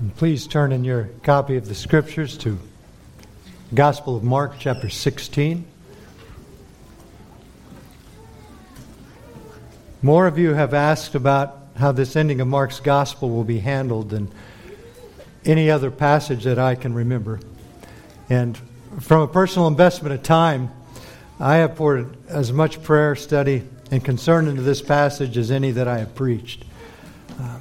And please turn in your copy of the scriptures to Gospel of Mark, chapter 16. More of you have asked about how this ending of Mark's Gospel will be handled than any other passage that I can remember. And from a personal investment of time, I have poured as much prayer, study, and concern into this passage as any that I have preached. Uh,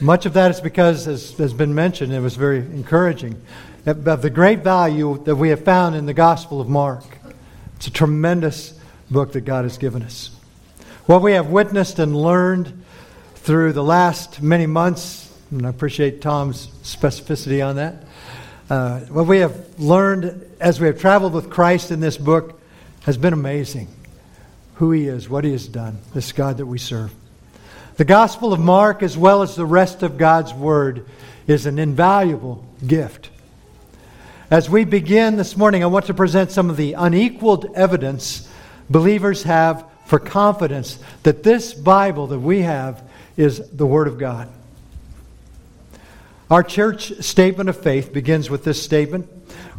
Much of that is because, as has been mentioned, it was very encouraging, of the great value that we have found in the Gospel of Mark. It's a tremendous book that God has given us. What we have witnessed and learned through the last many months, and I appreciate Tom's specificity on that, uh, what we have learned as we have traveled with Christ in this book has been amazing. Who He is, what He has done, this God that we serve. The Gospel of Mark, as well as the rest of God's Word, is an invaluable gift. As we begin this morning, I want to present some of the unequaled evidence believers have for confidence that this Bible that we have is the Word of God. Our church statement of faith begins with this statement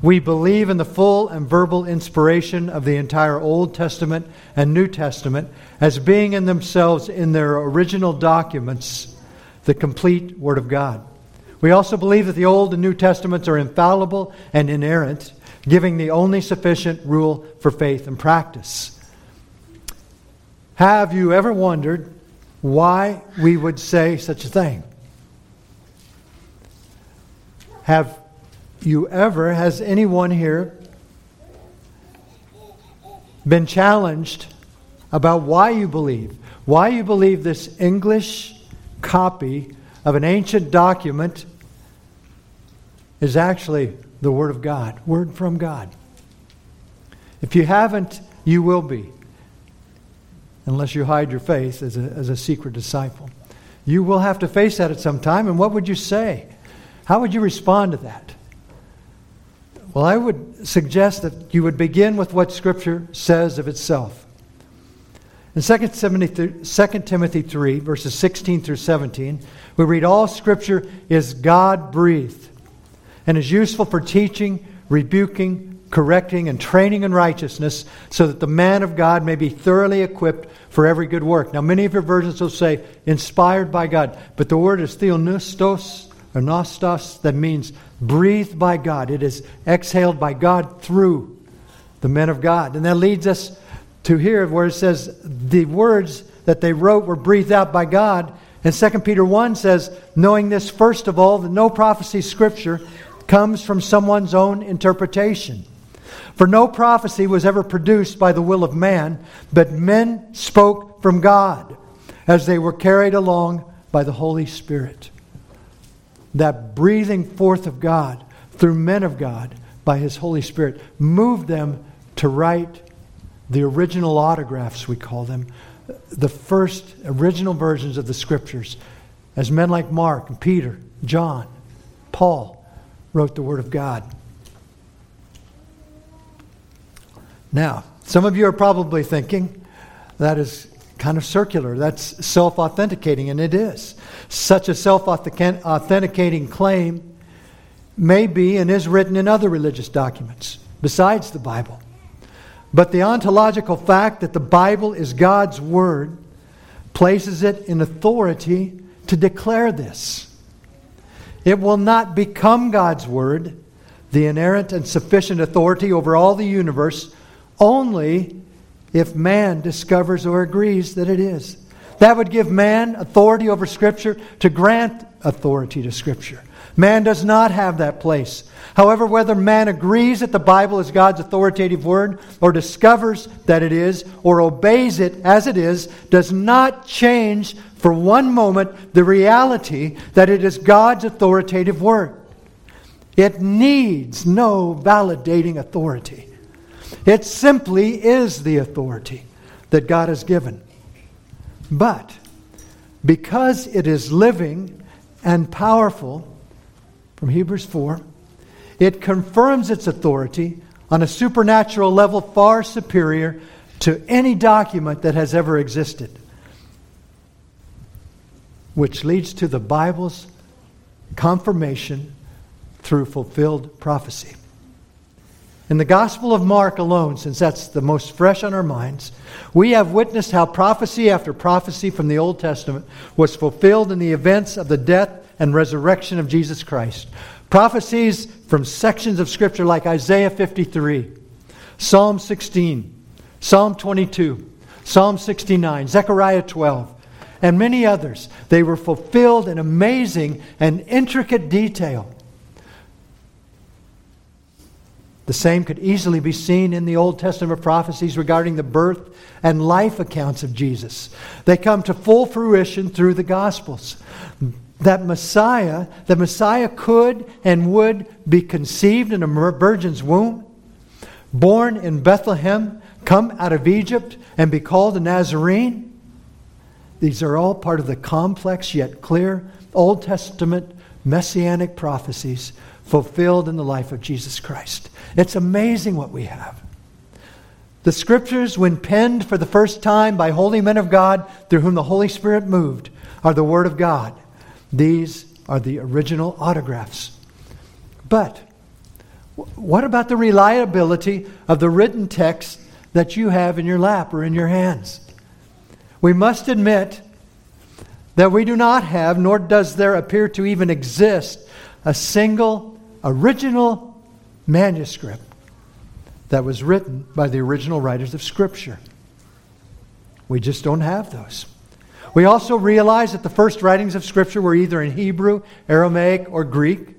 We believe in the full and verbal inspiration of the entire Old Testament and New Testament as being in themselves, in their original documents, the complete Word of God. We also believe that the Old and New Testaments are infallible and inerrant, giving the only sufficient rule for faith and practice. Have you ever wondered why we would say such a thing? Have you ever, has anyone here been challenged about why you believe? Why you believe this English copy of an ancient document is actually the Word of God, Word from God. If you haven't, you will be, unless you hide your faith as a, as a secret disciple. You will have to face that at some time, and what would you say? How would you respond to that? Well, I would suggest that you would begin with what Scripture says of itself. In 2 Timothy 3, verses 16 through 17, we read, All Scripture is God breathed and is useful for teaching, rebuking, correcting, and training in righteousness, so that the man of God may be thoroughly equipped for every good work. Now, many of your versions will say inspired by God, but the word is theopneustos or nostos, that means breathed by God. It is exhaled by God through the men of God. And that leads us to here where it says the words that they wrote were breathed out by God. And 2 Peter 1 says, knowing this first of all, that no prophecy scripture comes from someone's own interpretation. For no prophecy was ever produced by the will of man, but men spoke from God as they were carried along by the Holy Spirit that breathing forth of God through men of God by His Holy Spirit moved them to write the original autographs, we call them, the first original versions of the Scriptures, as men like Mark and Peter, John, Paul wrote the Word of God. Now, some of you are probably thinking that is kind of circular. That's self authenticating, and it is. Such a self authenticating claim may be and is written in other religious documents besides the Bible. But the ontological fact that the Bible is God's Word places it in authority to declare this. It will not become God's Word, the inerrant and sufficient authority over all the universe, only if man discovers or agrees that it is. That would give man authority over Scripture to grant authority to Scripture. Man does not have that place. However, whether man agrees that the Bible is God's authoritative word, or discovers that it is, or obeys it as it is, does not change for one moment the reality that it is God's authoritative word. It needs no validating authority. It simply is the authority that God has given. But because it is living and powerful, from Hebrews 4, it confirms its authority on a supernatural level far superior to any document that has ever existed. Which leads to the Bible's confirmation through fulfilled prophecy. In the Gospel of Mark alone, since that's the most fresh on our minds, we have witnessed how prophecy after prophecy from the Old Testament was fulfilled in the events of the death and resurrection of Jesus Christ. Prophecies from sections of Scripture like Isaiah 53, Psalm 16, Psalm 22, Psalm 69, Zechariah 12, and many others. They were fulfilled in amazing and intricate detail. The same could easily be seen in the Old Testament prophecies regarding the birth and life accounts of Jesus. They come to full fruition through the Gospels. That Messiah, the Messiah could and would be conceived in a virgin's womb, born in Bethlehem, come out of Egypt, and be called a Nazarene. These are all part of the complex yet clear Old Testament messianic prophecies fulfilled in the life of Jesus Christ. It's amazing what we have. The scriptures, when penned for the first time by holy men of God through whom the Holy Spirit moved, are the Word of God. These are the original autographs. But what about the reliability of the written text that you have in your lap or in your hands? We must admit that we do not have, nor does there appear to even exist, a single original manuscript that was written by the original writers of Scripture. We just don't have those. We also realize that the first writings of Scripture were either in Hebrew, Aramaic, or Greek,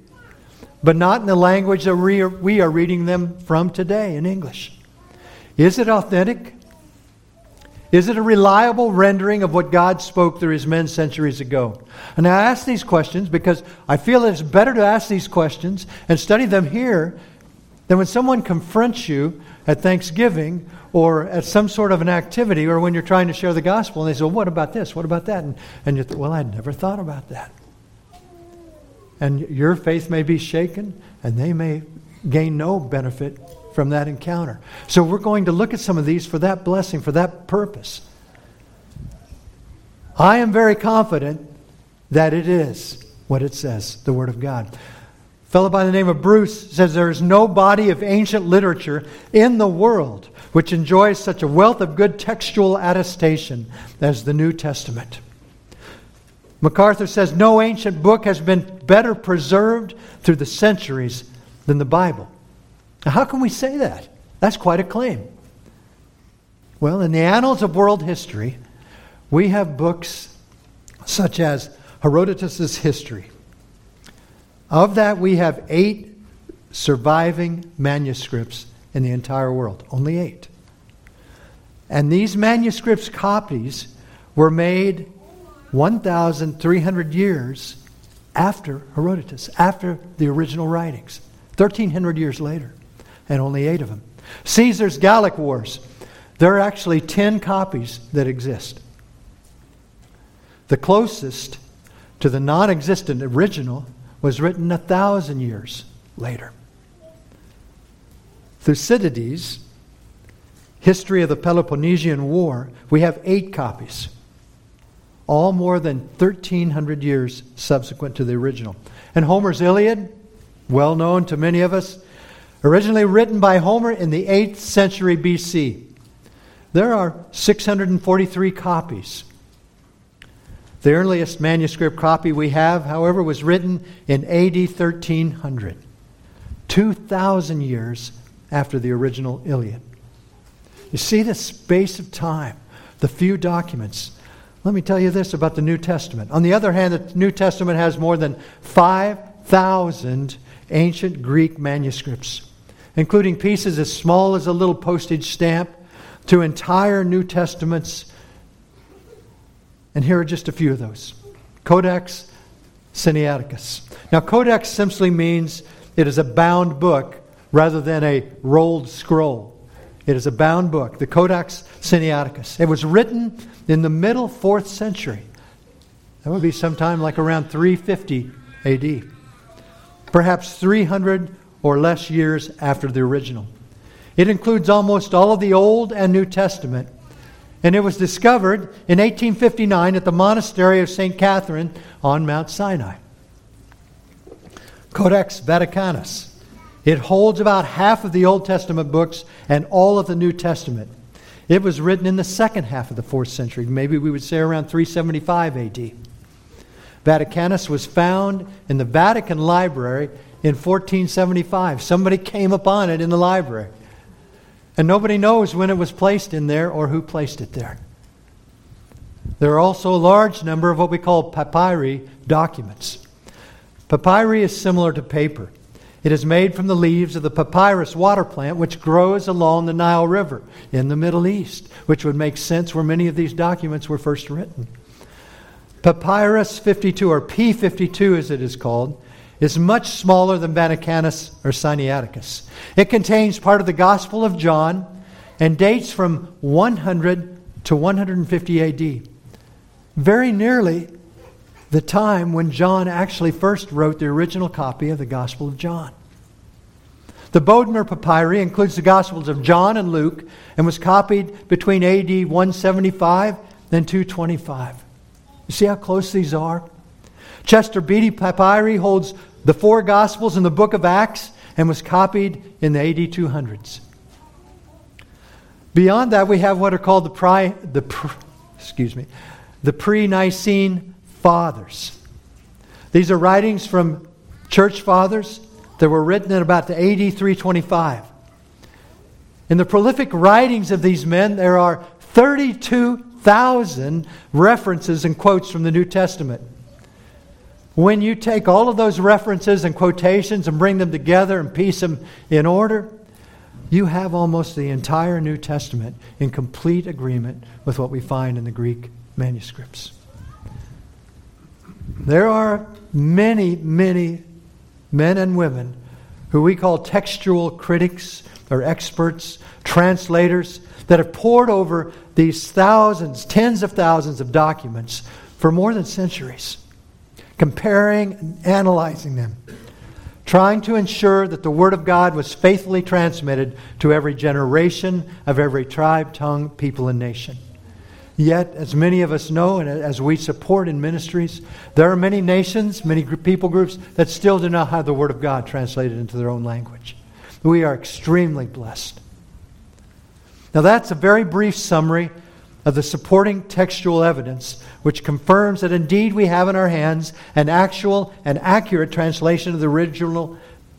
but not in the language that we are, reading them from today in English. Is it authentic? Is it a reliable rendering of what God spoke through his men centuries ago? And I ask these questions because I feel it's better to ask these questions and study them here than when someone confronts you at Thanksgiving or at some sort of an activity or when you're trying to share the gospel and they say, well, What about this? What about that? And, and you think, Well, I'd never thought about that. And your faith may be shaken and they may gain no benefit from that encounter. So we're going to look at some of these for that blessing, for that purpose. I am very confident that it is what it says, the Word of God. A fellow by the name of Bruce says there is no body of ancient literature in the world which enjoys such a wealth of good textual attestation as the New Testament. MacArthur says no ancient book has been better preserved through the centuries than the Bible. Now, how can we say that? That's quite a claim. Well, in the annals of world history, we have books such as Herodotus' History. Of that, we have eight surviving manuscripts in the entire world. Only eight. And these manuscripts copies were made 1,300 years after Herodotus, after the original writings, 1,300 years later and only eight of them. Caesar's Gallic Wars, there are actually 10 copies that exist. The closest to the non existent original was written a thousand years later. Thucydides' History of the Peloponnesian War, we have eight copies, all more than 1,300 years subsequent to the original. And Homer's Iliad, well known to many of us, originally written by Homer in the 8th century BC. There are 643 copies. The earliest manuscript copy we have, however, was written in AD 1300, 2,000 years after the original Iliad. You see the space of time, the few documents. Let me tell you this about the New Testament. On the other hand, the New Testament has more than 5,000 ancient Greek manuscripts including pieces as small as a little postage stamp to entire New Testaments. And here are just a few of those Codex Sinaiticus. Now, Codex simply means it is a bound book rather than a rolled scroll. It is a bound book, the Codex Sinaiticus. It was written in the middle fourth century. That would be sometime like around 350 AD. Perhaps 300 or less years after the original. It includes almost all of the Old and New Testament, and it was discovered in 1859 at the monastery of St. Catherine on Mount Sinai. Codex Vaticanus. It holds about half of the Old Testament books and all of the New Testament. It was written in the second half of the fourth century, maybe we would say around 375 AD. Vaticanus was found in the Vatican Library in 1475. Somebody came upon it in the library. And nobody knows when it was placed in there or who placed it there. There are also a large number of what we call papyri documents. Papyri is similar to paper. It is made from the leaves of the papyrus water plant, which grows along the Nile River in the Middle East, which would make sense where many of these documents were first written. Papyrus 52, or P52 as it is called, is much smaller than Vaticanus or Sinaiticus. It contains part of the Gospel of John and dates from 100 to 150 AD. Very nearly the time when John actually first wrote the original copy of the Gospel of John. The Bodmer Papyri includes the Gospels of John and Luke and was copied between AD 175 and 225. You see how close these are? Chester Beatty Papyri holds the four Gospels in the book of Acts and was copied in the AD 200s. Beyond that, we have what are called the, pri, the excuse me, the pre-Nicene fathers. These are writings from church fathers that were written in about the AD 325. In the prolific writings of these men, there are 32,000 references and quotes from the New Testament. When you take all of those references and quotations and bring them together and piece them in order, you have almost the entire New Testament in complete agreement with what we find in the Greek manuscripts. There are many, many men and women who we call textual critics or experts, translators, that have pored over these thousands, tens of thousands of documents for more than centuries, comparing and analyzing them, trying to ensure that the Word of God was faithfully transmitted to every generation of every tribe, tongue, people, and nation. Yet, as many of us know, and as we support in ministries, there are many nations, many people groups that still do not have the Word of God translated into their own language. We are extremely blessed. Now, that's a very brief summary of the supporting textual evidence, which confirms that indeed we have in our hands an actual and accurate translation of the original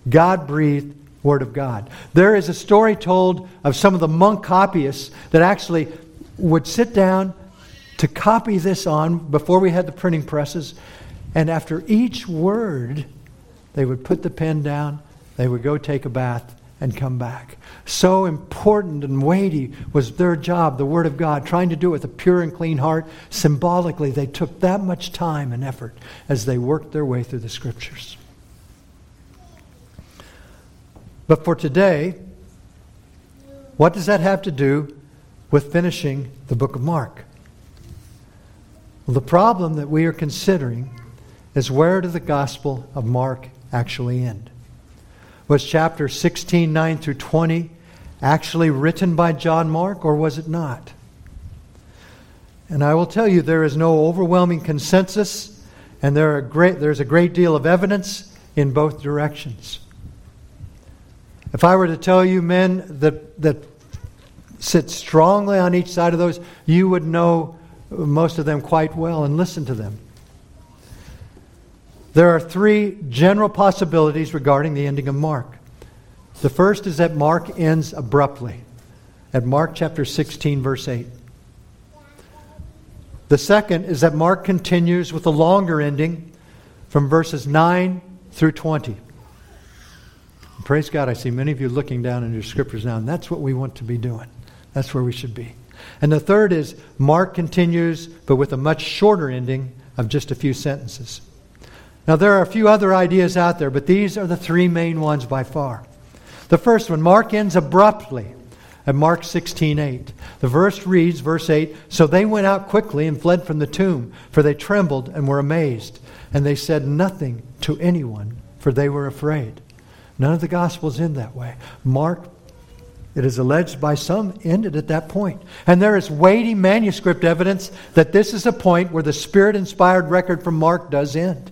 God breathed Word of God. There is a story told of some of the monk copyists that actually would sit down to copy this on before we had the printing presses. And after each word, they would put the pen down, they would go take a bath, and come back. So important and weighty was their job, the Word of God, trying to do it with a pure and clean heart. Symbolically, they took that much time and effort as they worked their way through the Scriptures. But for today, what does that have to do with finishing the book of Mark. Well, the problem that we are considering is where does the Gospel of Mark actually end? Was chapter 16, 9 through 20 actually written by John Mark, or was it not? And I will tell you, there is no overwhelming consensus, and there are great, there's a great deal of evidence in both directions. If I were to tell you, men, that, that sit strongly on each side of those, you would know most of them quite well and listen to them. There are three general possibilities regarding the ending of Mark. The first is that Mark ends abruptly at Mark chapter 16, verse 8. The second is that Mark continues with a longer ending from verses 9 through 20. Praise God, I see many of you looking down in your scriptures now, and that's what we want to be doing. That's where we should be. And the third is Mark continues, but with a much shorter ending of just a few sentences. Now, there are a few other ideas out there, but these are the three main ones by far. The first one, Mark ends abruptly at Mark 16:8. The verse reads, verse 8, "So they went out quickly and fled from the tomb, for they trembled and were amazed, and they said nothing to anyone, for they were afraid." None of the gospels end that way. Mark it is alleged by some, ended at that point. And there is weighty manuscript evidence that this is a point where the Spirit inspired record from Mark does end.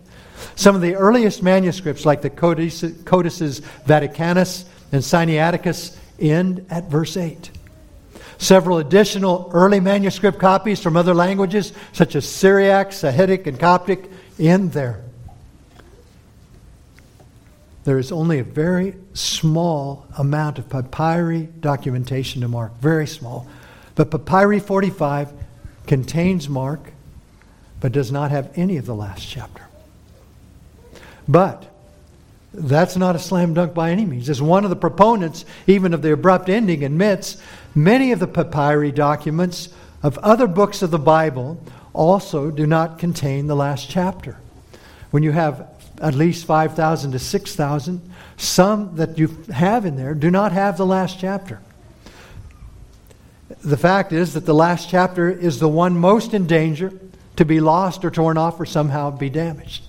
Some of the earliest manuscripts, like the Codices Vaticanus and Sinaiticus, end at verse 8. Several additional early manuscript copies from other languages, such as Syriac, Sahidic, and Coptic, end there. There is only a very small amount of papyri documentation to Mark, very small. But Papyri 45 contains Mark, but does not have any of the last chapter. But that's not a slam dunk by any means. As one of the proponents, even of the abrupt ending, admits, many of the papyri documents of other books of the Bible also do not contain the last chapter. When you have at least 5,000 to 6,000, some that you have in there do not have the last chapter. The fact is that the last chapter is the one most in danger to be lost or torn off or somehow be damaged.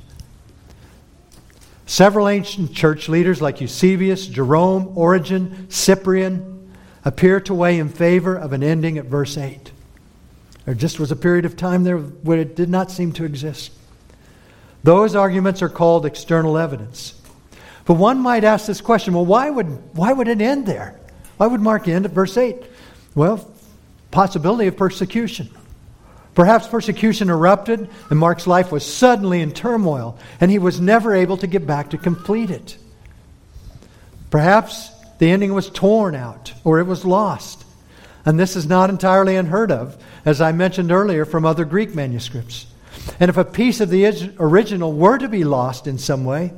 Several ancient church leaders like Eusebius, Jerome, Origen, Cyprian appear to weigh in favor of an ending at verse 8. There just was a period of time there where it did not seem to exist. Those arguments are called external evidence. But one might ask this question well, why would, why would it end there? Why would Mark end at verse 8? Well, possibility of persecution. Perhaps persecution erupted and Mark's life was suddenly in turmoil and he was never able to get back to complete it. Perhaps the ending was torn out or it was lost. And this is not entirely unheard of, as I mentioned earlier from other Greek manuscripts. And if a piece of the original were to be lost in some way,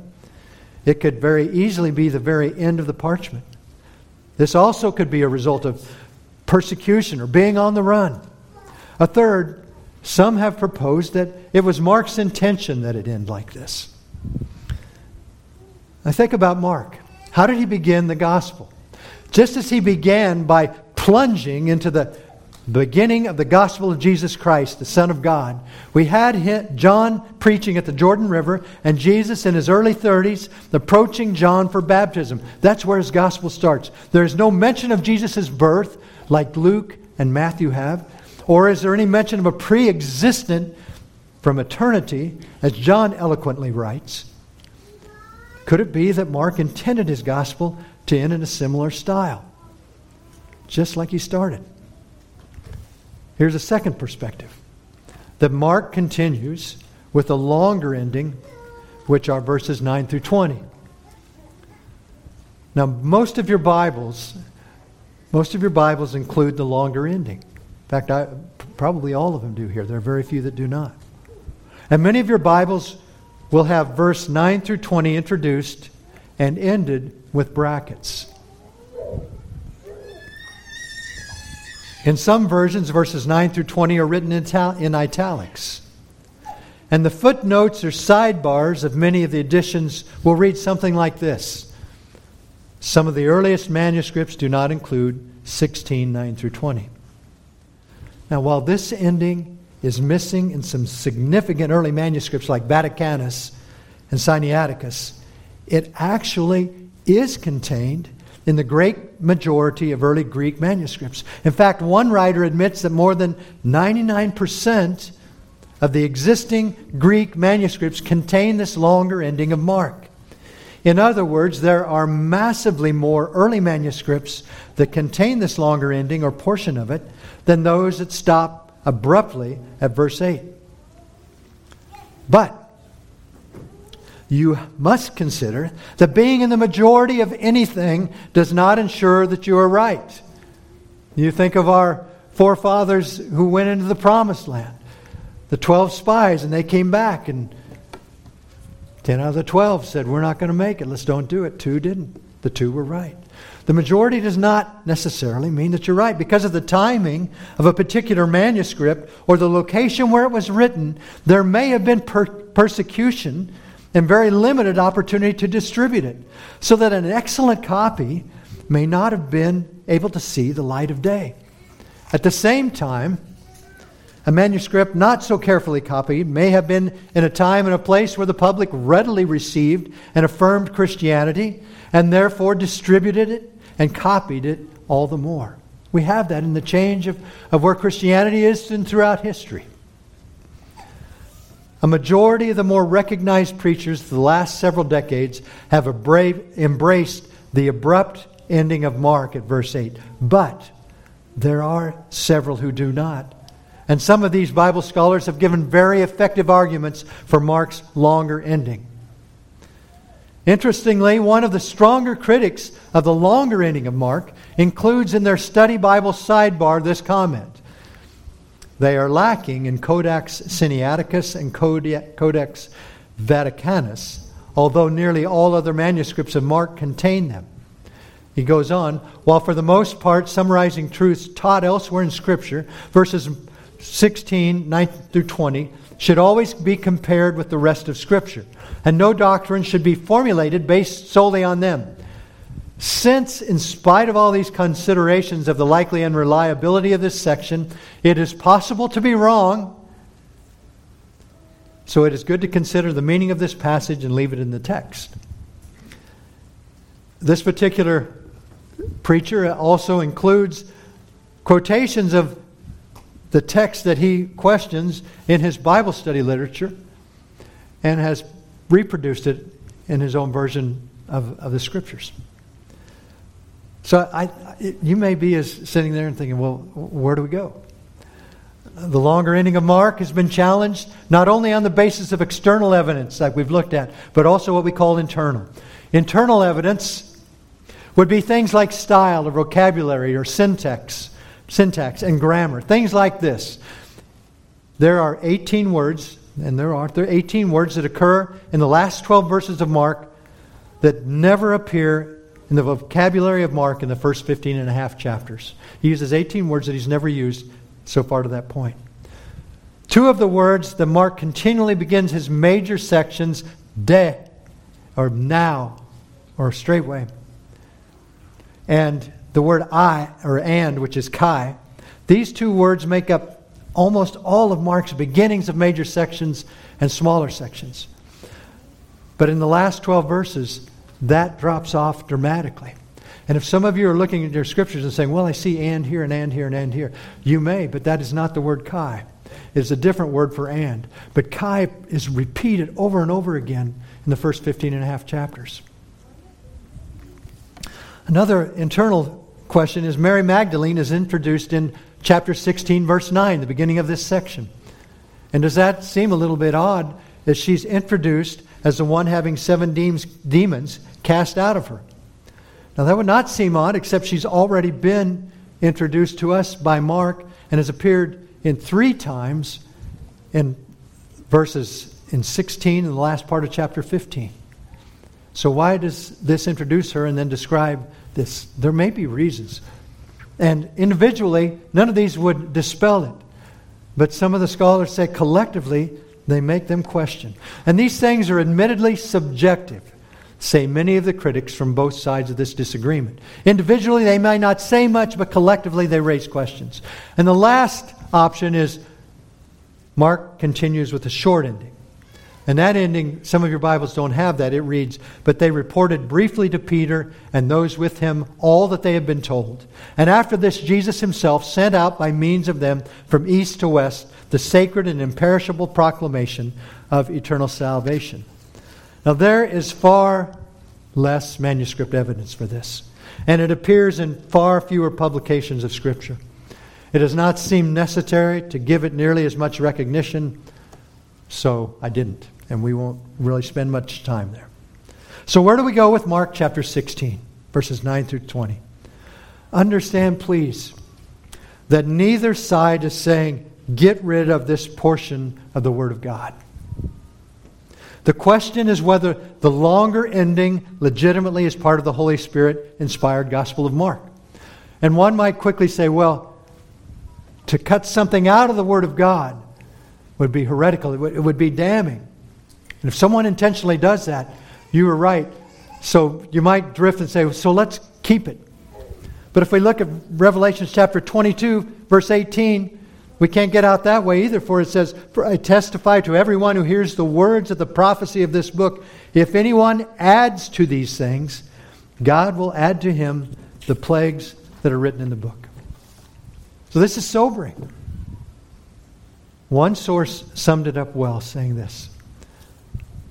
it could very easily be the very end of the parchment. This also could be a result of persecution or being on the run. A third, some have proposed that it was Mark's intention that it end like this. I think about Mark. How did he begin the gospel? Just as he began by plunging into the beginning of the gospel of Jesus Christ, the Son of God, we had John preaching at the Jordan River and Jesus in his early 30s approaching John for baptism. That's where his gospel starts. There's no mention of Jesus' birth like Luke and Matthew have. Or is there any mention of a pre existent from eternity, as John eloquently writes? Could it be that Mark intended his gospel to end in a similar style, just like he started? Here's a second perspective that Mark continues with a longer ending, which are verses 9 through 20. Now, most of your Bibles, most of your Bibles include the longer ending fact, I, probably all of them do here. There are very few that do not. And many of your Bibles will have verse 9 through 20 introduced and ended with brackets. In some versions, verses 9 through 20 are written in, in italics. And the footnotes or sidebars of many of the editions will read something like this. Some of the earliest manuscripts do not include 16, 9 through 20. Now, while this ending is missing in some significant early manuscripts like Vaticanus and Sinaiticus, it actually is contained in the great majority of early Greek manuscripts. In fact, one writer admits that more than 99% of the existing Greek manuscripts contain this longer ending of Mark. In other words, there are massively more early manuscripts that contain this longer ending or portion of it than those that stop abruptly at verse 8. But you must consider that being in the majority of anything does not ensure that you are right. You think of our forefathers who went into the promised land, the 12 spies, and they came back, and 10 out of the 12 said, We're not going to make it. Let's don't do it. Two didn't. The two were right. The majority does not necessarily mean that you're right. Because of the timing of a particular manuscript or the location where it was written, there may have been per- persecution and very limited opportunity to distribute it, so that an excellent copy may not have been able to see the light of day. At the same time, a manuscript not so carefully copied may have been in a time and a place where the public readily received and affirmed Christianity and therefore distributed it and copied it all the more. We have that in the change of, of where Christianity is and throughout history. A majority of the more recognized preachers of the last several decades have embraced the abrupt ending of Mark at verse 8. But there are several who do not. And some of these Bible scholars have given very effective arguments for Mark's longer ending. Interestingly, one of the stronger critics of the longer ending of Mark includes in their study Bible sidebar this comment they are lacking in Codex Sinaiticus and Codex Vaticanus, although nearly all other manuscripts of Mark contain them. He goes on, while for the most part summarizing truths taught elsewhere in Scripture, verses 16, 9 through 20, should always be compared with the rest of Scripture, and no doctrine should be formulated based solely on them. Since, in spite of all these considerations of the likely unreliability of this section, it is possible to be wrong, so it is good to consider the meaning of this passage and leave it in the text. This particular preacher also includes quotations of the text that he questions in his Bible study literature and has reproduced it in his own version of, of the scriptures. So I, you may be as sitting there and thinking, well, where do we go? The longer ending of Mark has been challenged not only on the basis of external evidence like we've looked at, but also what we call internal. Internal evidence would be things like style or vocabulary or syntax, syntax and grammar, things like this. There are 18 words, and there are there are 18 words that occur in the last 12 verses of Mark that never appear in the vocabulary of Mark in the first 15 and a half chapters. He uses 18 words that he's never used so far to that point. Two of the words that Mark continually begins his major sections, de, or now, or straightway. And the word I, or and, which is kai, these two words make up almost all of Mark's beginnings of major sections and smaller sections. But in the last 12 verses, that drops off dramatically. And if some of you are looking at your scriptures and saying, well, I see and here and and here and and here, you may, but that is not the word kai. It's a different word for and. But kai is repeated over and over again in the first 15 and a half chapters. Another internal question is Mary Magdalene is introduced in chapter 16, verse 9, the beginning of this section. And does that seem a little bit odd that she's introduced as the one having seven demons cast out of her? Now, that would not seem odd, except she's already been introduced to us by Mark and has appeared in three times in verses in 16 in the last part of chapter 15. So, why does this introduce her and then describe this? There may be reasons. And individually, none of these would dispel it. But some of the scholars say collectively, they make them question. And these things are admittedly subjective, say many of the critics from both sides of this disagreement. Individually, they may not say much, but collectively, they raise questions. And the last option is Mark continues with a short ending. And that ending, some of your Bibles don't have that. It reads, But they reported briefly to Peter and those with him all that they had been told. And after this, Jesus himself sent out by means of them from east to west the sacred and imperishable proclamation of eternal salvation. Now, there is far less manuscript evidence for this, and it appears in far fewer publications of Scripture. It does not seem necessary to give it nearly as much recognition, so I didn't and we won't really spend much time there. So, where do we go with Mark chapter 16, verses 9 through 20? Understand, please, that neither side is saying, get rid of this portion of the Word of God. The question is whether the longer ending legitimately is part of the Holy Spirit inspired Gospel of Mark. And one might quickly say, well, to cut something out of the Word of God would be heretical, it would, it would be damning. And if someone intentionally does that, you were right. So you might drift and say, so let's keep it. But if we look at Revelation chapter 22, verse 18, we can't get out that way either, for it says, For I testify to everyone who hears the words of the prophecy of this book, if anyone adds to these things, God will add to him the plagues that are written in the book. So this is sobering. One source summed it up well, saying this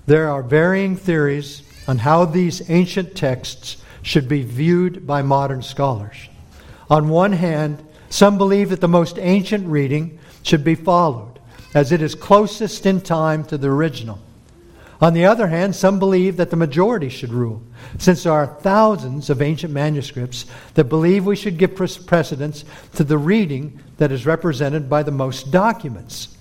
There are varying theories on how these ancient texts should be viewed by modern scholars. On one hand, some believe that the most ancient reading should be followed, as it is closest in time to the original. On the other hand, some believe that the majority should rule, since there are thousands of ancient manuscripts that believe we should give precedence to the reading that is represented by the most documents.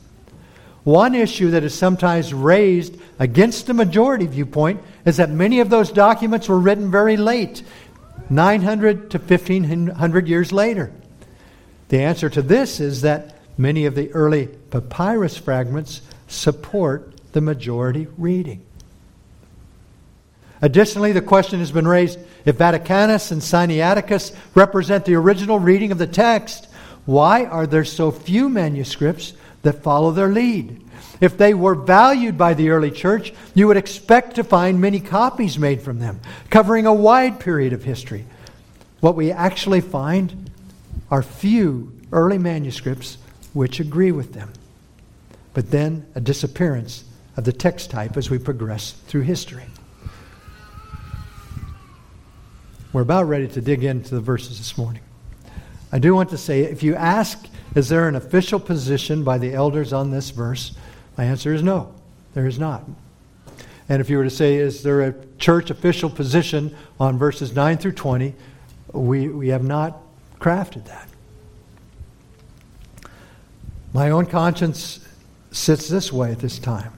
One issue that is sometimes raised against the majority viewpoint is that many of those documents were written very late, 900 to 1500 years later. The answer to this is that many of the early papyrus fragments support the majority reading. Additionally, the question has been raised if Vaticanus and Sinaiticus represent the original reading of the text, why are there so few manuscripts that follow their lead? If they were valued by the early church, you would expect to find many copies made from them, covering a wide period of history. What we actually find are few early manuscripts which agree with them, but then a disappearance of the text type as we progress through history. We're about ready to dig into the verses this morning. I do want to say if you ask, is there an official position by the elders on this verse? My answer is no, there is not. And if you were to say, is there a church official position on verses 9 through 20? We, we have not crafted that. My own conscience sits this way at this time.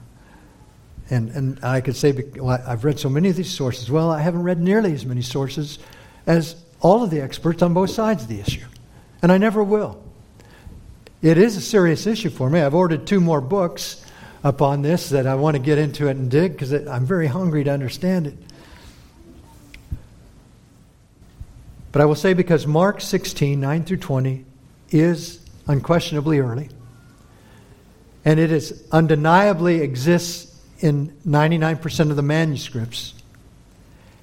And, and I could say, well, I've read so many of these sources. Well, I haven't read nearly as many sources as all of the experts on both sides of the issue. And I never will. It is a serious issue for me. I've ordered two more books upon this that I want to get into it and dig because I'm very hungry to understand it. But I will say because Mark 16, 9 through 20 is unquestionably early, and it is undeniably exists in 99% of the manuscripts,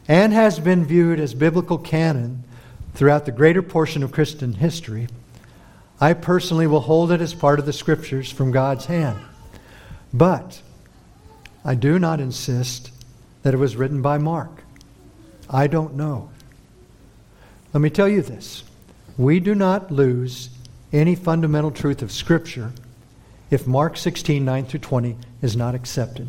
and has been viewed as biblical canon throughout the greater portion of Christian history, I personally will hold it as part of the scriptures from God's hand. But I do not insist that it was written by Mark. I don't know. Let me tell you this we do not lose any fundamental truth of Scripture if Mark 16, 9 through 20 is not accepted.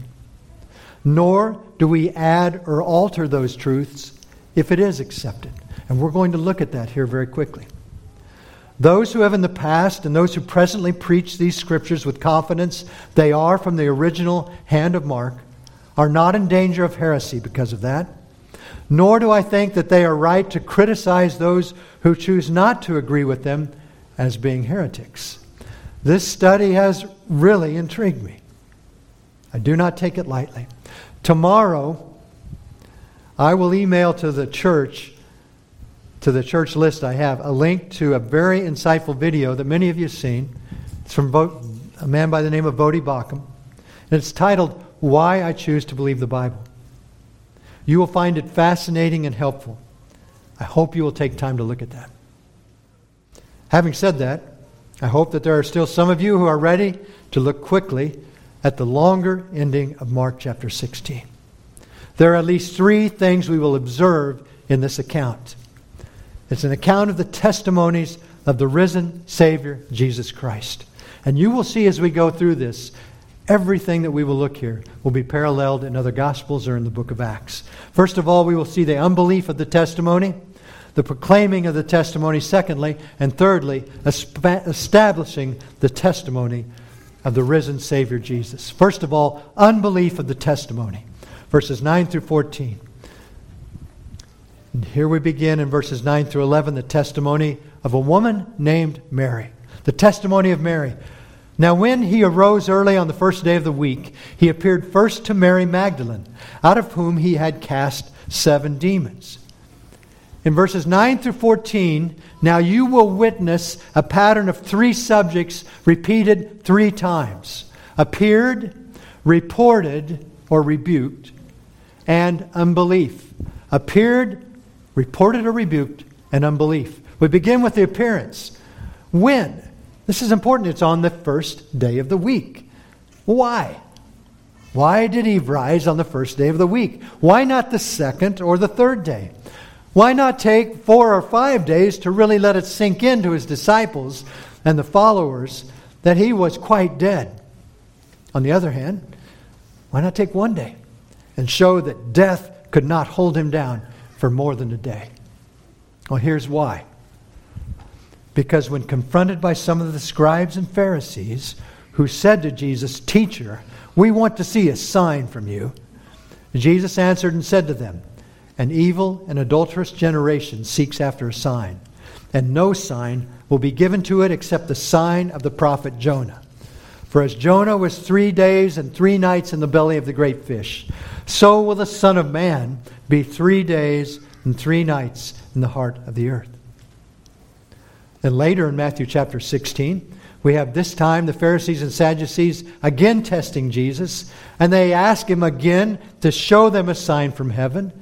Nor do we add or alter those truths if it is accepted. And we're going to look at that here very quickly. Those who have in the past and those who presently preach these scriptures with confidence they are from the original hand of Mark are not in danger of heresy because of that. Nor do I think that they are right to criticize those who choose not to agree with them as being heretics. This study has really intrigued me. I do not take it lightly. Tomorrow, I will email to the church to the church list I have a link to a very insightful video that many of you have seen. It's from a man by the name of Voddie Baucham. And it's titled, Why I Choose to Believe the Bible. You will find it fascinating and helpful. I hope you will take time to look at that. Having said that, I hope that there are still some of you who are ready to look quickly at the longer ending of Mark chapter 16. There are at least three things we will observe in this account. It's an account of the testimonies of the risen Savior, Jesus Christ. And you will see as we go through this, everything that we will look here will be paralleled in other Gospels or in the book of Acts. First of all, we will see the unbelief of the testimony, the proclaiming of the testimony, secondly, and thirdly, establishing the testimony of the risen Savior Jesus. First of all, unbelief of the testimony. Verses 9 through 14. And here we begin in verses 9 through 11 the testimony of a woman named Mary. The testimony of Mary. Now, when he arose early on the first day of the week, he appeared first to Mary Magdalene, out of whom he had cast seven demons. In verses 9 through 14, now you will witness a pattern of three subjects repeated three times appeared, reported, or rebuked, and unbelief. Appeared, reported or rebuked, and unbelief. We begin with the appearance. When? This is important. It's on the first day of the week. Why? Why did he rise on the first day of the week? Why not the second or the third day? Why not take four or five days to really let it sink into his disciples and the followers that he was quite dead? On the other hand, why not take one day and show that death could not hold him down for more than a day? Well, here's why. Because when confronted by some of the scribes and Pharisees who said to Jesus, Teacher, we want to see a sign from you, Jesus answered and said to them, An evil and adulterous generation seeks after a sign, and no sign will be given to it except the sign of the prophet Jonah. For as Jonah was three days and three nights in the belly of the great fish, so will the Son of Man be three days and three nights in the heart of the earth. Then later in Matthew chapter 16, we have this time the Pharisees and Sadducees again testing Jesus, and they ask him again to show them a sign from heaven.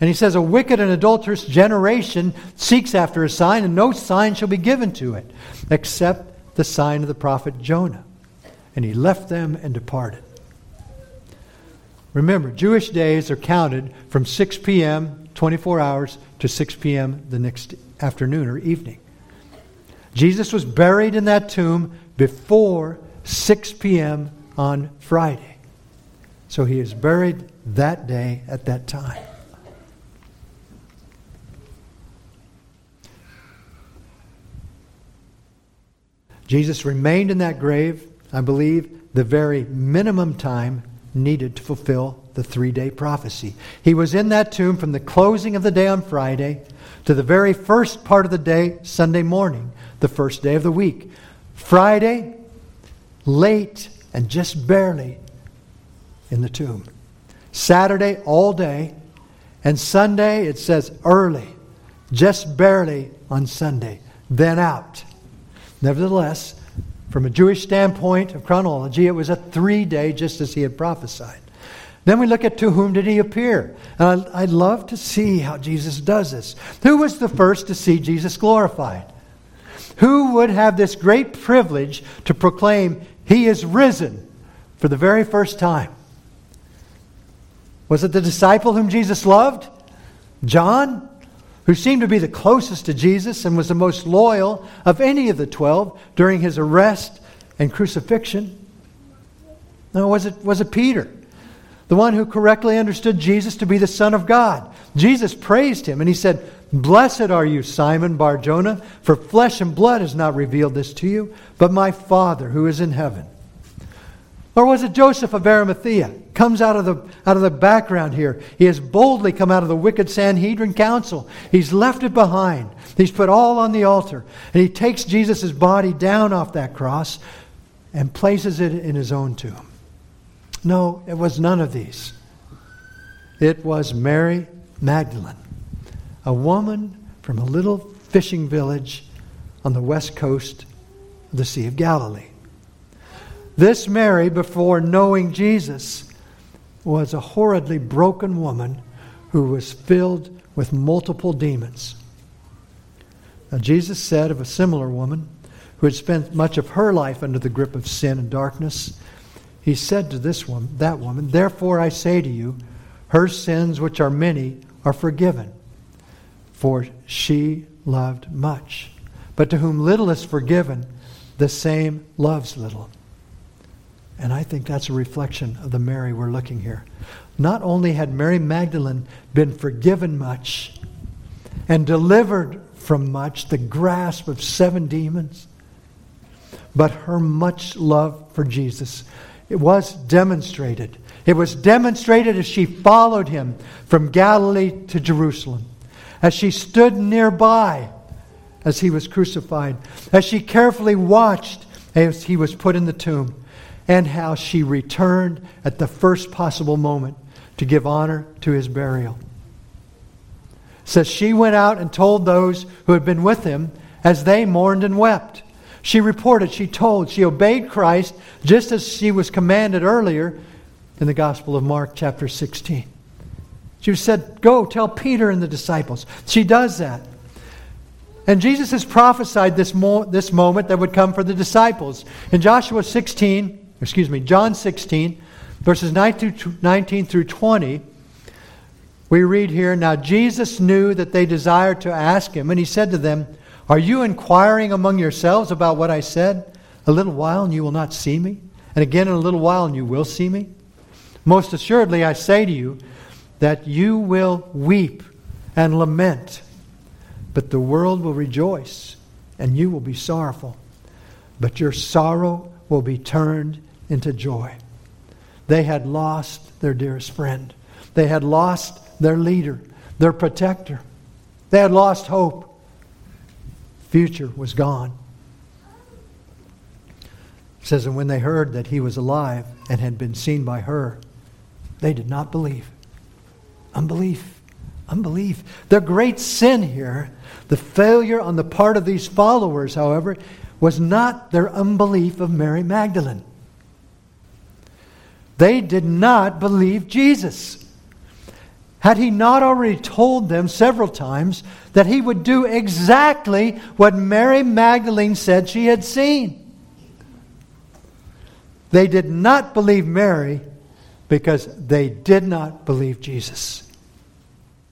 And he says, A wicked and adulterous generation seeks after a sign, and no sign shall be given to it, except the sign of the prophet Jonah. And he left them and departed. Remember, Jewish days are counted from 6 p.m., 24 hours, to 6 p.m. the next afternoon or evening. Jesus was buried in that tomb before 6 p.m. on Friday. So he is buried that day at that time. Jesus remained in that grave I believe, the very minimum time needed to fulfill the three day prophecy. He was in that tomb from the closing of the day on Friday to the very first part of the day, Sunday morning, the first day of the week. Friday, late and just barely in the tomb. Saturday, all day. And Sunday, it says early, just barely on Sunday, then out. Nevertheless, from a Jewish standpoint of chronology, it was a three day, just as he had prophesied. Then we look at to whom did he appear? And I'd love to see how Jesus does this. Who was the first to see Jesus glorified? Who would have this great privilege to proclaim he is risen for the very first time? Was it the disciple whom Jesus loved? John? Who seemed to be the closest to Jesus and was the most loyal of any of the twelve during his arrest and crucifixion? No, was it, was it Peter? The one who correctly understood Jesus to be the Son of God. Jesus praised him and he said, Blessed are you, Simon Bar Jonah, for flesh and blood has not revealed this to you, but my Father who is in heaven. Or was it Joseph of Arimathea? Comes out of, the, out of the background here. He has boldly come out of the wicked Sanhedrin council. He's left it behind. He's put all on the altar. And he takes Jesus' body down off that cross and places it in his own tomb. No, it was none of these. It was Mary Magdalene, a woman from a little fishing village on the west coast of the Sea of Galilee. This Mary, before knowing Jesus, was a horridly broken woman who was filled with multiple demons. Now, Jesus said of a similar woman who had spent much of her life under the grip of sin and darkness, He said to this woman, that woman, Therefore I say to you, her sins, which are many, are forgiven, for she loved much. But to whom little is forgiven, the same loves little. And I think that's a reflection of the Mary we're looking here. Not only had Mary Magdalene been forgiven much and delivered from much, the grasp of seven demons, but her much love for Jesus. It was demonstrated. It was demonstrated as she followed him from Galilee to Jerusalem, as she stood nearby as he was crucified, as she carefully watched as he was put in the tomb and how she returned at the first possible moment to give honor to his burial. says she went out and told those who had been with him as they mourned and wept. She reported, she told, she obeyed Christ just as she was commanded earlier in the Gospel of Mark, chapter 16. She said, Go tell Peter and the disciples. She does that. And Jesus has prophesied this, mo- this moment that would come for the disciples. In Joshua 16, excuse me, John 16, verses 19 through 20, we read here Now Jesus knew that they desired to ask him, and he said to them, Are you inquiring among yourselves about what I said? A little while, and you will not see me, and again in a little while, and you will see me. Most assuredly, I say to you that you will weep and lament but the world will rejoice, and you will be sorrowful. But your sorrow will be turned into joy. They had lost their dearest friend. They had lost their leader, their protector. They had lost hope. Future was gone. It says, and when they heard that he was alive and had been seen by her, they did not believe. Unbelief. Unbelief. Their great sin here the failure on the part of these followers, however, was not their unbelief of Mary Magdalene. They did not believe Jesus. Had he not already told them several times that he would do exactly what Mary Magdalene said she had seen? They did not believe Mary because they did not believe Jesus.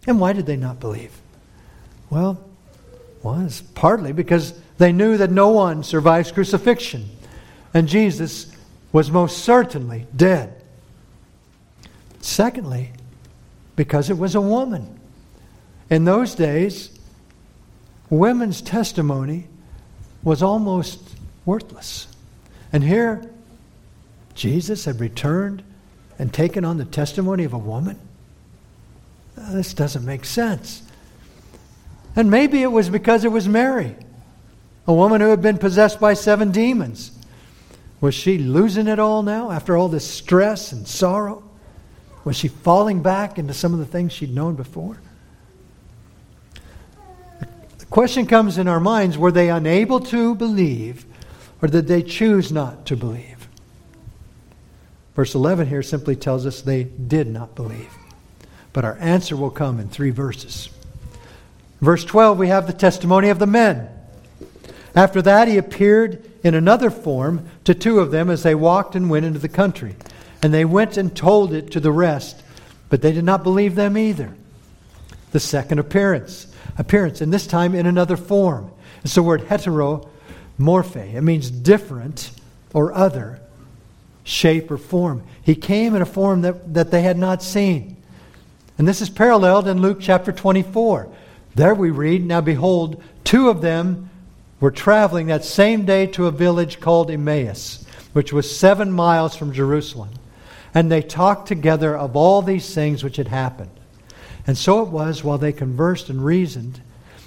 And why did they not believe? Well, was partly because they knew that no one survives crucifixion, and Jesus was most certainly dead. Secondly, because it was a woman. In those days, women's testimony was almost worthless. And here, Jesus had returned and taken on the testimony of a woman? Uh, this doesn't make sense. And maybe it was because it was Mary, a woman who had been possessed by seven demons. Was she losing it all now after all this stress and sorrow? Was she falling back into some of the things she'd known before? The question comes in our minds were they unable to believe, or did they choose not to believe? Verse 11 here simply tells us they did not believe. But our answer will come in three verses. Verse 12, we have the testimony of the men. After that, he appeared in another form to two of them as they walked and went into the country. And they went and told it to the rest, but they did not believe them either. The second appearance, appearance, and this time in another form. It's the word heteromorphe. It means different or other shape or form. He came in a form that, that they had not seen. And this is paralleled in Luke chapter 24. There we read, Now behold, two of them were traveling that same day to a village called Emmaus, which was seven miles from Jerusalem. And they talked together of all these things which had happened. And so it was, while they conversed and reasoned,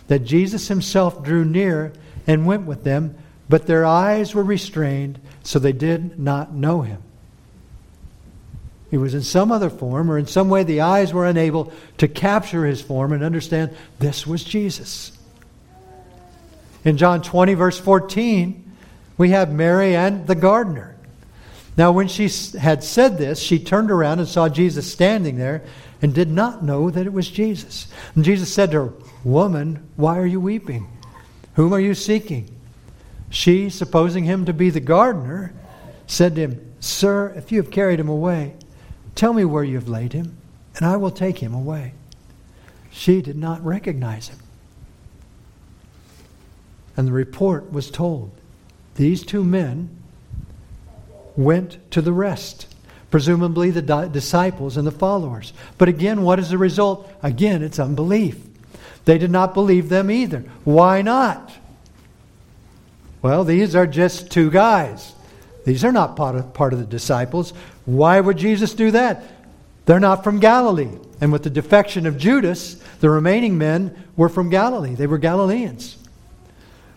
that Jesus himself drew near and went with them, but their eyes were restrained, so they did not know him. He was in some other form, or in some way the eyes were unable to capture his form and understand this was Jesus. In John 20, verse 14, we have Mary and the gardener. Now, when she had said this, she turned around and saw Jesus standing there and did not know that it was Jesus. And Jesus said to her, Woman, why are you weeping? Whom are you seeking? She, supposing him to be the gardener, said to him, Sir, if you have carried him away, Tell me where you have laid him, and I will take him away. She did not recognize him. And the report was told. These two men went to the rest, presumably the di- disciples and the followers. But again, what is the result? Again, it's unbelief. They did not believe them either. Why not? Well, these are just two guys. These are not part of, part of the disciples. Why would Jesus do that? They're not from Galilee. And with the defection of Judas, the remaining men were from Galilee. They were Galileans.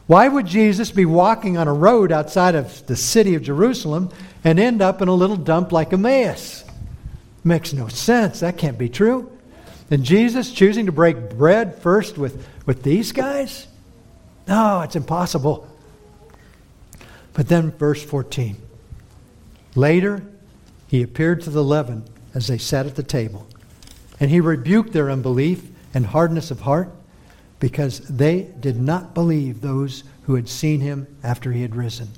Why would Jesus be walking on a road outside of the city of Jerusalem and end up in a little dump like Emmaus? Makes no sense. That can't be true. And Jesus choosing to break bread first with, with these guys? No, it's impossible. But then, verse 14. Later, he appeared to the eleven as they sat at the table, and he rebuked their unbelief and hardness of heart, because they did not believe those who had seen him after he had risen.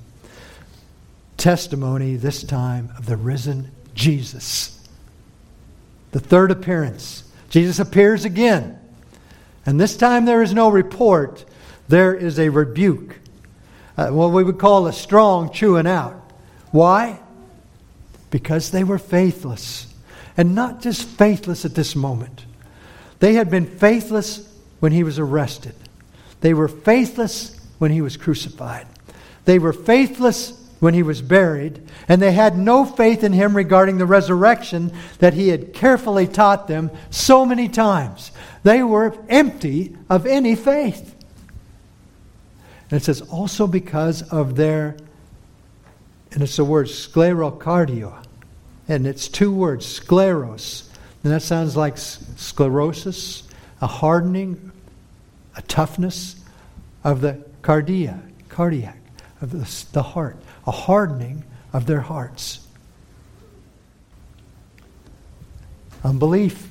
Testimony this time of the risen Jesus. The third appearance. Jesus appears again. And this time there is no report, there is a rebuke. Uh, what we would call a strong chewing out. Why? Because they were faithless. And not just faithless at this moment. They had been faithless when he was arrested. They were faithless when he was crucified. They were faithless when he was buried, and they had no faith in him regarding the resurrection that he had carefully taught them so many times. They were empty of any faith. And it says also because of their, and it's the word sclerocardia, and it's two words, scleros, and that sounds like sclerosis, a hardening, a toughness of the cardia, cardiac, of the, the heart, a hardening of their hearts. Unbelief.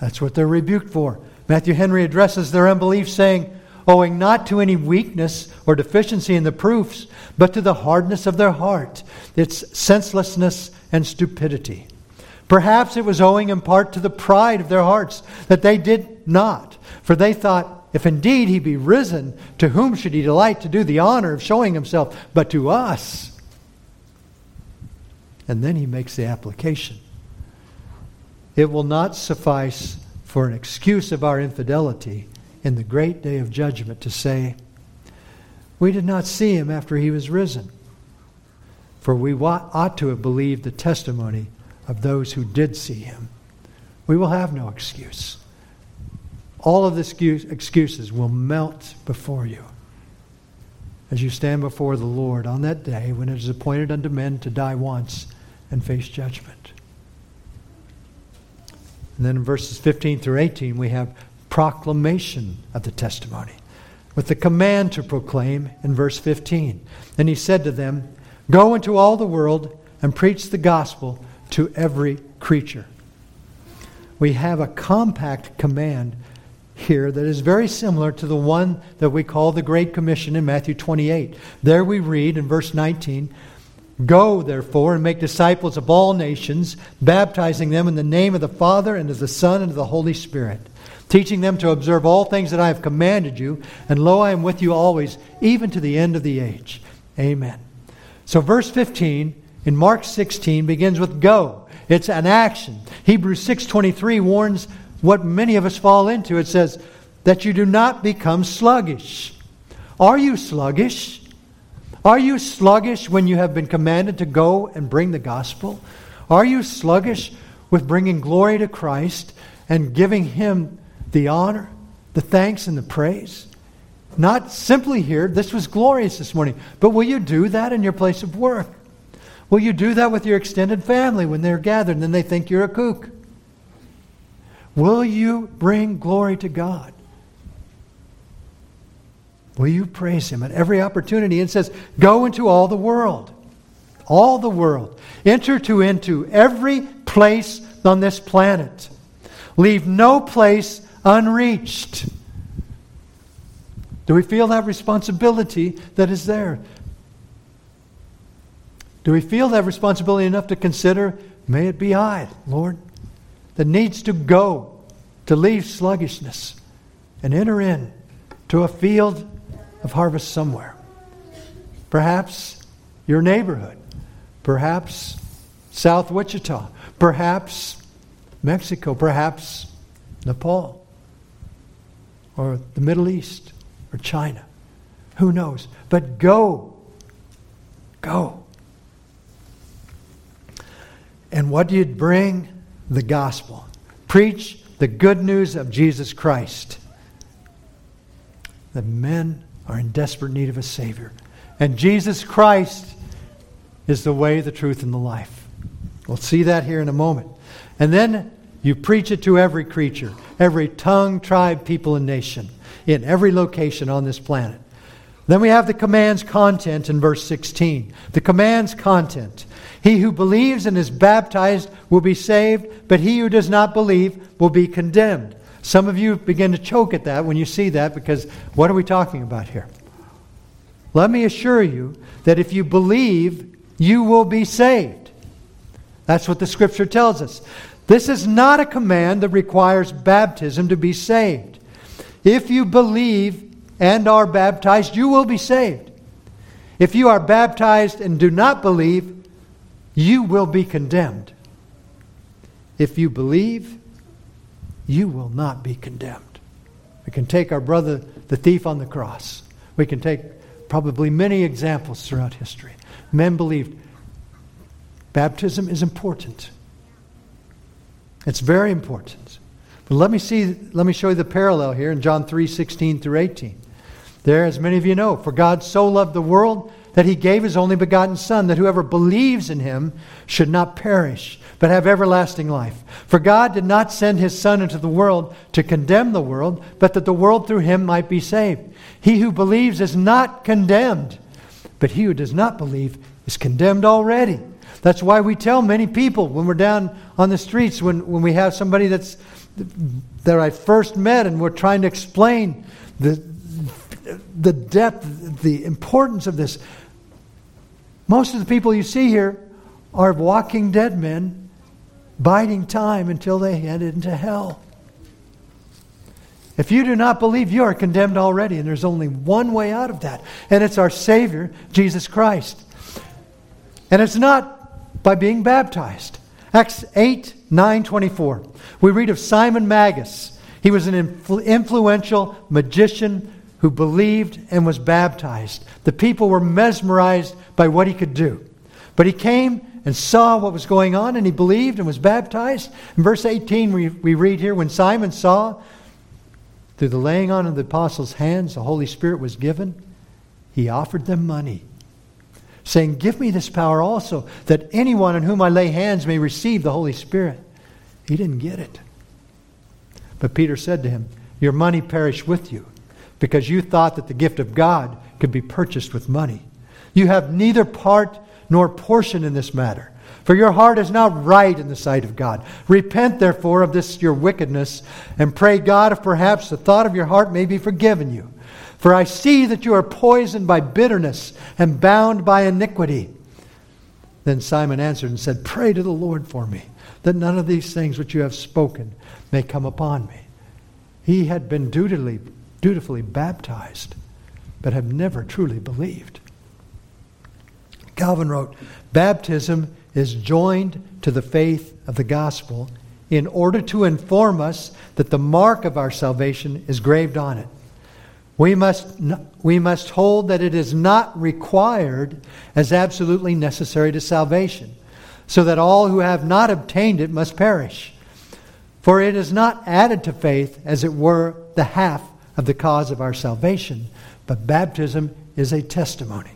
That's what they're rebuked for. Matthew Henry addresses their unbelief saying, owing not to any weakness or deficiency in the proofs, but to the hardness of their heart, its senselessness and stupidity. Perhaps it was owing in part to the pride of their hearts that they did not, for they thought, if indeed he be risen, to whom should he delight to do the honor of showing himself but to us? And then he makes the application. It will not suffice for an excuse of our infidelity in the great day of judgment to say, We did not see him after he was risen. For we ought to have believed the testimony of those who did see him. We will have no excuse. All of the excuses will melt before you as you stand before the Lord on that day when it is appointed unto men to die once and face judgment. And then in verses 15 through 18, we have proclamation of the testimony with the command to proclaim in verse 15. And he said to them, Go into all the world and preach the gospel to every creature. We have a compact command here that is very similar to the one that we call the Great Commission in Matthew 28. There we read in verse 19 Go, therefore, and make disciples of all nations, baptizing them in the name of the Father, and of the Son, and of the Holy Spirit, teaching them to observe all things that I have commanded you. And lo, I am with you always, even to the end of the age. Amen. So, verse 15 in Mark 16 begins with go. It's an action. Hebrews 6:23 warns what many of us fall into. It says that you do not become sluggish. Are you sluggish? Are you sluggish when you have been commanded to go and bring the gospel? Are you sluggish with bringing glory to Christ and giving him the honor, the thanks and the praise? Not simply here, this was glorious this morning, but will you do that in your place of work? Will you do that with your extended family when they're gathered and then they think you're a kook? Will you bring glory to God? Will you praise Him at every opportunity? And says, Go into all the world. All the world. Enter to into every place on this planet. Leave no place unreached. Do we feel that responsibility that is there? Do we feel that responsibility enough to consider, may it be I, Lord? That needs to go, to leave sluggishness, and enter in to a field of harvest somewhere. Perhaps your neighborhood, perhaps South Wichita, perhaps Mexico, perhaps Nepal, or the Middle East, or China. Who knows? But go. Go. And what do you bring? The gospel. Preach the good news of Jesus Christ. That men are in desperate need of a Savior. And Jesus Christ is the way, the truth, and the life. We'll see that here in a moment. And then you preach it to every creature, every tongue, tribe, people, and nation, in every location on this planet. Then we have the command's content in verse 16. The command's content. He who believes and is baptized will be saved, but he who does not believe will be condemned. Some of you begin to choke at that when you see that because what are we talking about here? Let me assure you that if you believe, you will be saved. That's what the scripture tells us. This is not a command that requires baptism to be saved. If you believe and are baptized, you will be saved. If you are baptized and do not believe, you will be condemned. If you believe, you will not be condemned. We can take our brother, the thief on the cross. We can take probably many examples throughout history. Men believed baptism is important. It's very important. But let me see, let me show you the parallel here in John 3 16 through 18. There, as many of you know, for God so loved the world that he gave his only begotten Son, that whoever believes in him should not perish, but have everlasting life. For God did not send his Son into the world to condemn the world, but that the world through him might be saved. He who believes is not condemned, but he who does not believe is condemned already that's why we tell many people when we're down on the streets, when, when we have somebody that's that I first met and we're trying to explain the, the depth, the importance of this. Most of the people you see here are walking dead men biding time until they head into hell. If you do not believe, you are condemned already, and there's only one way out of that, and it's our Savior, Jesus Christ. And it's not by being baptized. Acts 8, 9, 24. We read of Simon Magus. He was an influential magician who believed and was baptized. The people were mesmerized by what he could do. But he came and saw what was going on, and he believed and was baptized. In verse 18, we, we read here when Simon saw, through the laying on of the apostles' hands, the Holy Spirit was given, he offered them money saying, Give me this power also, that anyone on whom I lay hands may receive the Holy Spirit. He didn't get it. But Peter said to him, Your money perish with you, because you thought that the gift of God could be purchased with money. You have neither part nor portion in this matter. For your heart is not right in the sight of God. Repent, therefore, of this your wickedness, and pray God if perhaps the thought of your heart may be forgiven you. For I see that you are poisoned by bitterness and bound by iniquity. Then Simon answered and said, Pray to the Lord for me, that none of these things which you have spoken may come upon me. He had been dutifully, dutifully baptized, but have never truly believed. Calvin wrote, Baptism is joined to the faith of the gospel in order to inform us that the mark of our salvation is graved on it. We must, we must hold that it is not required as absolutely necessary to salvation, so that all who have not obtained it must perish. For it is not added to faith, as it were, the half of the cause of our salvation, but baptism is a testimony.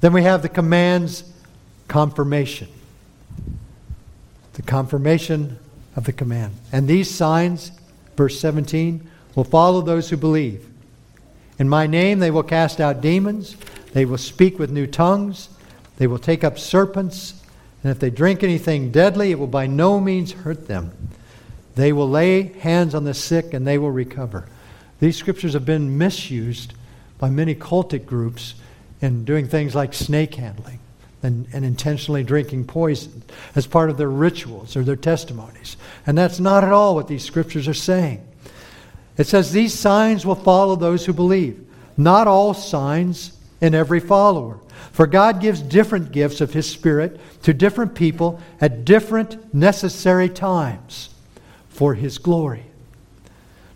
Then we have the commands confirmation. The confirmation of the command. And these signs, verse 17, will follow those who believe. In my name they will cast out demons, they will speak with new tongues, they will take up serpents, and if they drink anything deadly, it will by no means hurt them. They will lay hands on the sick and they will recover. These scriptures have been misused by many cultic groups in doing things like snake handling and, and intentionally drinking poison as part of their rituals or their testimonies. And that's not at all what these scriptures are saying. It says, These signs will follow those who believe. Not all signs in every follower. For God gives different gifts of His Spirit to different people at different necessary times for His glory.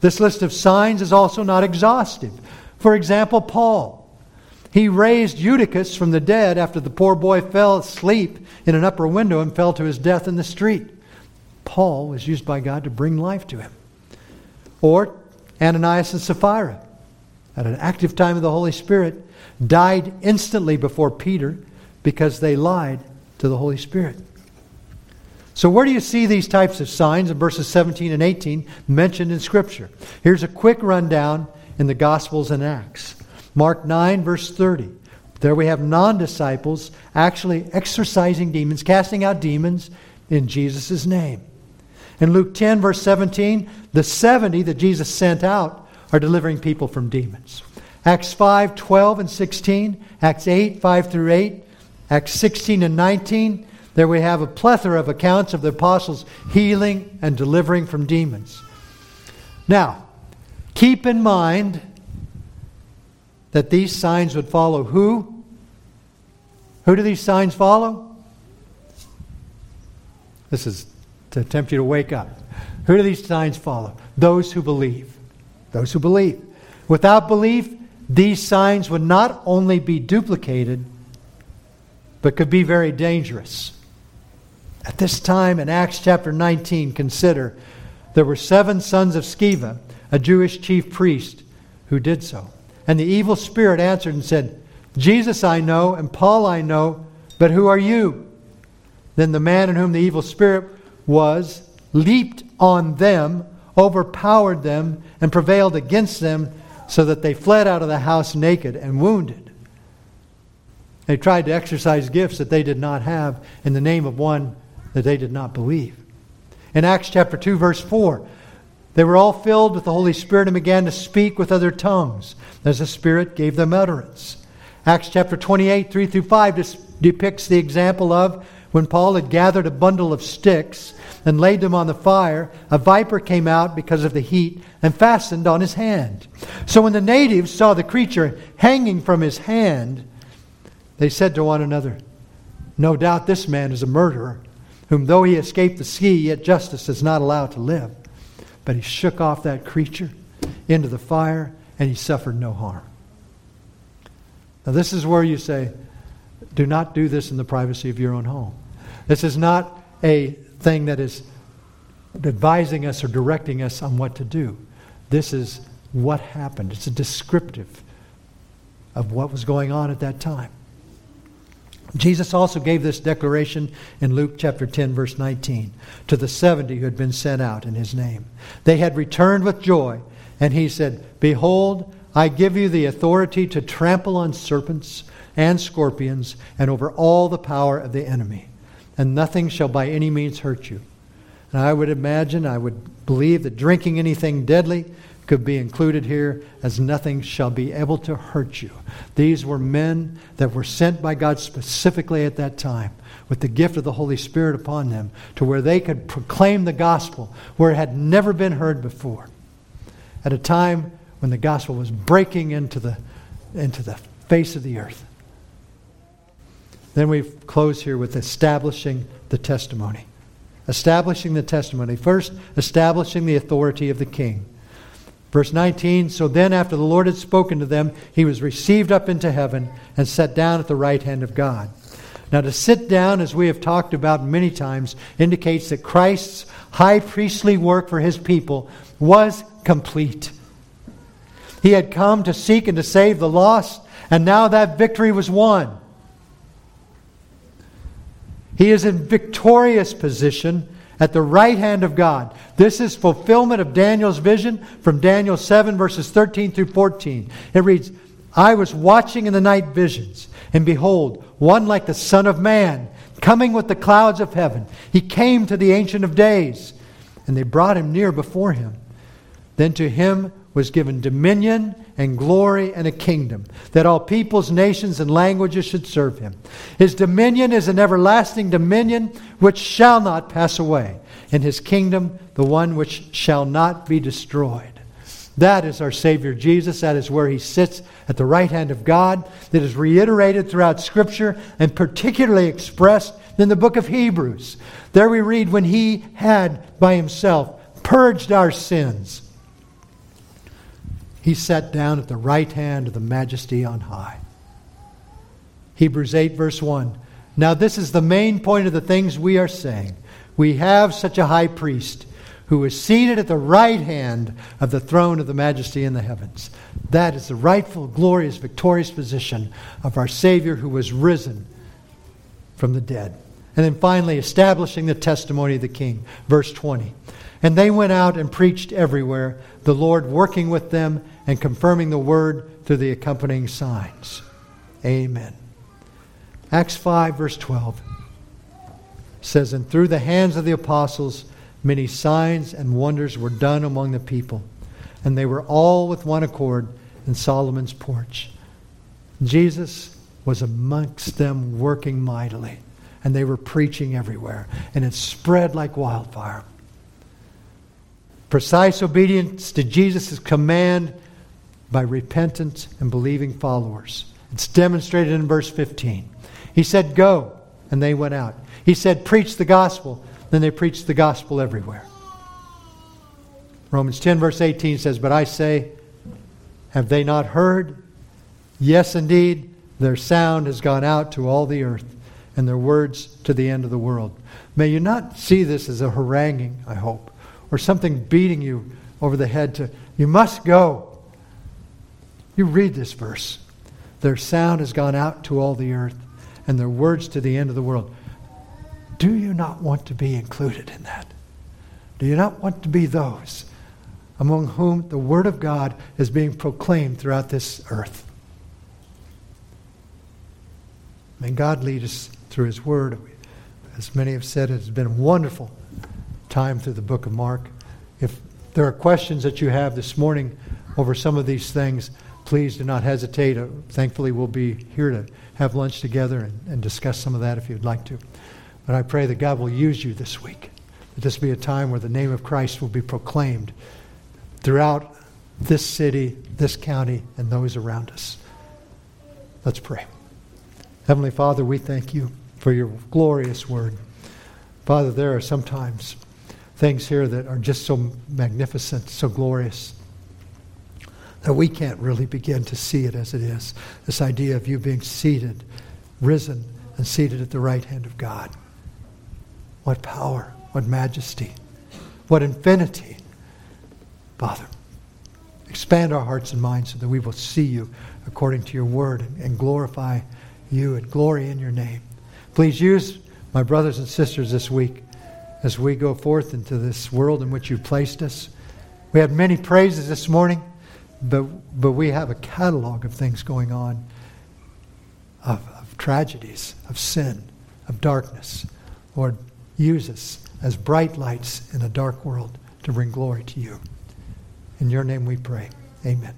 This list of signs is also not exhaustive. For example, Paul. He raised Eutychus from the dead after the poor boy fell asleep in an upper window and fell to his death in the street. Paul was used by God to bring life to him. Or Ananias and Sapphira, at an active time of the Holy Spirit, died instantly before Peter because they lied to the Holy Spirit. So, where do you see these types of signs in verses 17 and 18 mentioned in Scripture? Here's a quick rundown in the Gospels and Acts. Mark 9, verse 30. There we have non disciples actually exorcising demons, casting out demons in Jesus' name. In Luke 10, verse 17, the 70 that Jesus sent out are delivering people from demons. Acts 5, 12 and 16, Acts 8, 5 through 8, Acts 16 and 19, there we have a plethora of accounts of the apostles healing and delivering from demons. Now, keep in mind that these signs would follow who? Who do these signs follow? This is to tempt you to wake up. Who do these signs follow? Those who believe. Those who believe. Without belief, these signs would not only be duplicated, but could be very dangerous. At this time in Acts chapter 19, consider there were seven sons of Sceva, a Jewish chief priest, who did so. And the evil spirit answered and said, Jesus I know, and Paul I know, but who are you? Then the man in whom the evil spirit was leaped on them, overpowered them, and prevailed against them, so that they fled out of the house naked and wounded. They tried to exercise gifts that they did not have in the name of one that they did not believe. In Acts chapter 2, verse 4, they were all filled with the Holy Spirit and began to speak with other tongues as the Spirit gave them utterance. Acts chapter 28, 3 through 5 depicts the example of when Paul had gathered a bundle of sticks and laid them on the fire, a viper came out because of the heat and fastened on his hand. So when the natives saw the creature hanging from his hand, they said to one another, No doubt this man is a murderer whom though he escaped the sea, yet justice is not allowed to live. But he shook off that creature into the fire, and he suffered no harm. Now, this is where you say, do not do this in the privacy of your own home. This is not a thing that is advising us or directing us on what to do. This is what happened. It's a descriptive of what was going on at that time. Jesus also gave this declaration in Luke chapter 10, verse 19, to the 70 who had been sent out in his name. They had returned with joy, and he said, Behold, I give you the authority to trample on serpents and scorpions and over all the power of the enemy, and nothing shall by any means hurt you. And I would imagine, I would believe that drinking anything deadly could be included here as nothing shall be able to hurt you. These were men that were sent by God specifically at that time with the gift of the Holy Spirit upon them to where they could proclaim the gospel where it had never been heard before. At a time when the gospel was breaking into the, into the face of the earth. Then we close here with establishing the testimony. Establishing the testimony. First, establishing the authority of the king. Verse 19 So then, after the Lord had spoken to them, he was received up into heaven and sat down at the right hand of God. Now, to sit down, as we have talked about many times, indicates that Christ's high priestly work for his people was complete. He had come to seek and to save the lost, and now that victory was won. He is in victorious position at the right hand of God. This is fulfillment of Daniel's vision from Daniel 7, verses 13 through 14. It reads, I was watching in the night visions, and behold, one like the Son of Man, coming with the clouds of heaven. He came to the Ancient of Days, and they brought him near before him. Then to him was given dominion and glory and a kingdom, that all peoples, nations, and languages should serve him. His dominion is an everlasting dominion which shall not pass away, and his kingdom the one which shall not be destroyed. That is our Savior Jesus. That is where he sits at the right hand of God. That is reiterated throughout Scripture and particularly expressed in the book of Hebrews. There we read, when he had by himself purged our sins he sat down at the right hand of the majesty on high. Hebrews 8, verse 1. Now, this is the main point of the things we are saying. We have such a high priest who is seated at the right hand of the throne of the majesty in the heavens. That is the rightful, glorious, victorious position of our Savior who was risen from the dead. And then finally, establishing the testimony of the king. Verse 20. And they went out and preached everywhere, the Lord working with them and confirming the word through the accompanying signs. Amen. Acts 5, verse 12 says, And through the hands of the apostles, many signs and wonders were done among the people, and they were all with one accord in Solomon's porch. Jesus was amongst them working mightily, and they were preaching everywhere, and it spread like wildfire. Precise obedience to Jesus' command by repentant and believing followers. It's demonstrated in verse 15. He said, Go, and they went out. He said, Preach the gospel, then they preached the gospel everywhere. Romans 10, verse 18 says, But I say, have they not heard? Yes, indeed, their sound has gone out to all the earth, and their words to the end of the world. May you not see this as a haranguing, I hope, or something beating you over the head to, you must go. You read this verse. Their sound has gone out to all the earth, and their words to the end of the world. Do you not want to be included in that? Do you not want to be those among whom the Word of God is being proclaimed throughout this earth? May God lead us through His Word. As many have said, it has been a wonderful time through the book of Mark. If there are questions that you have this morning over some of these things, please do not hesitate. Uh, thankfully, we'll be here to have lunch together and, and discuss some of that if you'd like to. But I pray that God will use you this week, that this be a time where the name of Christ will be proclaimed throughout this city, this county, and those around us. Let's pray. Heavenly Father, we thank you for your glorious word. Father, there are sometimes things here that are just so magnificent, so glorious that we can't really begin to see it as it is. This idea of you being seated, risen, and seated at the right hand of God. What power, what majesty, what infinity. Father, expand our hearts and minds so that we will see you according to your word and, glorify you and glory in your name. Please use my brothers and sisters this week as we go forth into this world in which you've placed us. We had many praises this morning. But, but we have a catalog of things going on of, of tragedies, of sin, of darkness. Lord, use us as bright lights in a dark world to bring glory to you. In your name we pray. Amen.